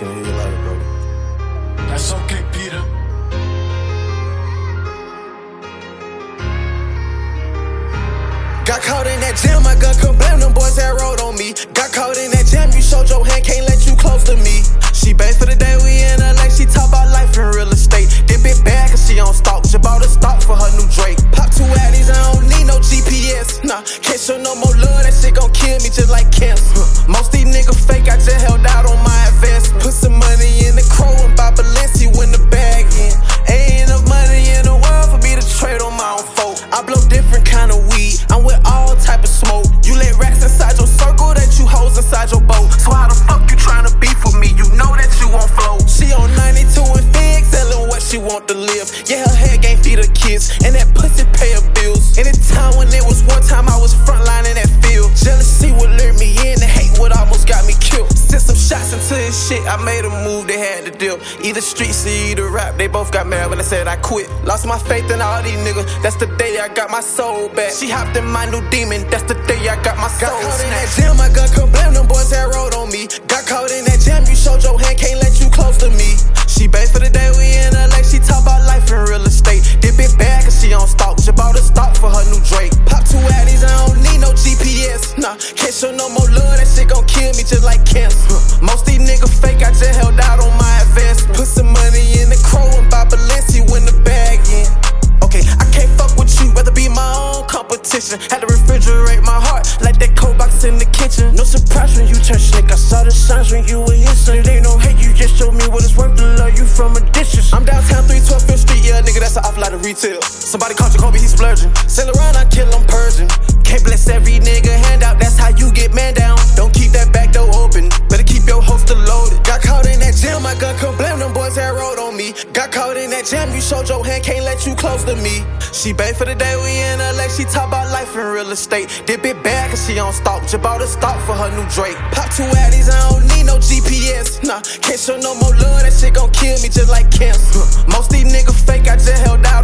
you in your bro. That's okay, Peter. Got caught in that jam, my gun could blame them boys that rode on me. Got caught in that your boat. So how the fuck you tryna beef with me? You know that you won't float. She on 92 and fig, selling what she want to live. Yeah, her head can't feed her kids, and that pussy pay her bills. In a time when it was one time, I was frontline in that field. Jealousy would lure me in, the hate would almost got me killed. Sent some shots into his shit, I made a move, they had to deal. Either streets or either rap, they both got mad when I said I quit. Lost my faith in all these niggas, that's the day I got my soul back. She hopped in my new demon, that's the day I got my soul back. got caught in that jam, my gun could refrigerate my heart like that cold box in the kitchen. No surprise when you turn slick. I saw the signs when you were innocent. It ain't no hate, you just showed me what it's worth to love you from a distance. I'm downtown 312 Fifth Street, yeah, nigga, that's an lot of retail. Somebody called Jacoby, he splurging. Sail around, I kill him Persian. Can't bless every nigga that jam, you showed your hand, can't let you close to me. She bait for the day we in LA, she talk about life in real estate. Dip it bad cause she on stalk, just bought a stock for her new Drake. Pop two addies, I don't need no GPS. Nah, can't show no more love, that shit gon' kill me just like cancer. Most these niggas fake, I just held out